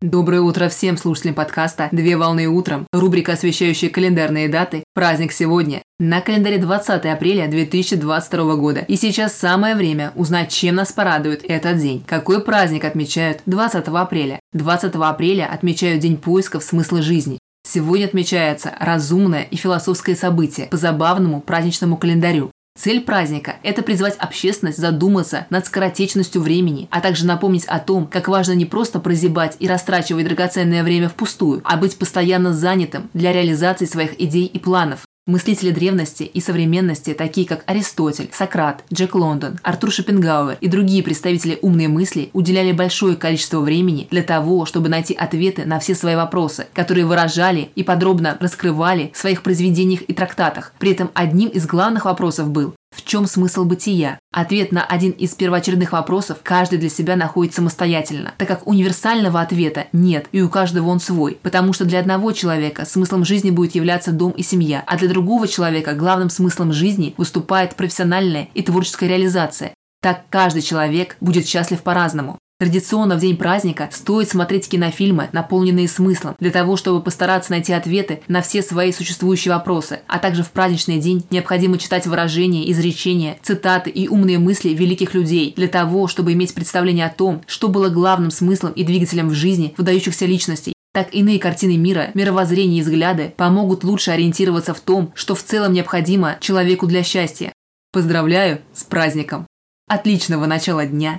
Доброе утро всем слушателям подкаста «Две волны утром», рубрика, освещающая календарные даты, праздник сегодня. На календаре 20 апреля 2022 года. И сейчас самое время узнать, чем нас порадует этот день. Какой праздник отмечают 20 апреля? 20 апреля отмечают День поисков смысла жизни. Сегодня отмечается разумное и философское событие по забавному праздничному календарю. Цель праздника – это призвать общественность задуматься над скоротечностью времени, а также напомнить о том, как важно не просто прозябать и растрачивать драгоценное время впустую, а быть постоянно занятым для реализации своих идей и планов. Мыслители древности и современности, такие как Аристотель, Сократ, Джек Лондон, Артур Шопенгауэр и другие представители умной мысли, уделяли большое количество времени для того, чтобы найти ответы на все свои вопросы, которые выражали и подробно раскрывали в своих произведениях и трактатах. При этом одним из главных вопросов был в чем смысл бытия? Ответ на один из первоочередных вопросов каждый для себя находит самостоятельно, так как универсального ответа нет, и у каждого он свой, потому что для одного человека смыслом жизни будет являться дом и семья, а для другого человека главным смыслом жизни выступает профессиональная и творческая реализация. Так каждый человек будет счастлив по-разному. Традиционно в день праздника стоит смотреть кинофильмы, наполненные смыслом, для того, чтобы постараться найти ответы на все свои существующие вопросы. А также в праздничный день необходимо читать выражения, изречения, цитаты и умные мысли великих людей, для того, чтобы иметь представление о том, что было главным смыслом и двигателем в жизни выдающихся личностей. Так иные картины мира, мировоззрения и взгляды помогут лучше ориентироваться в том, что в целом необходимо человеку для счастья. Поздравляю с праздником! Отличного начала дня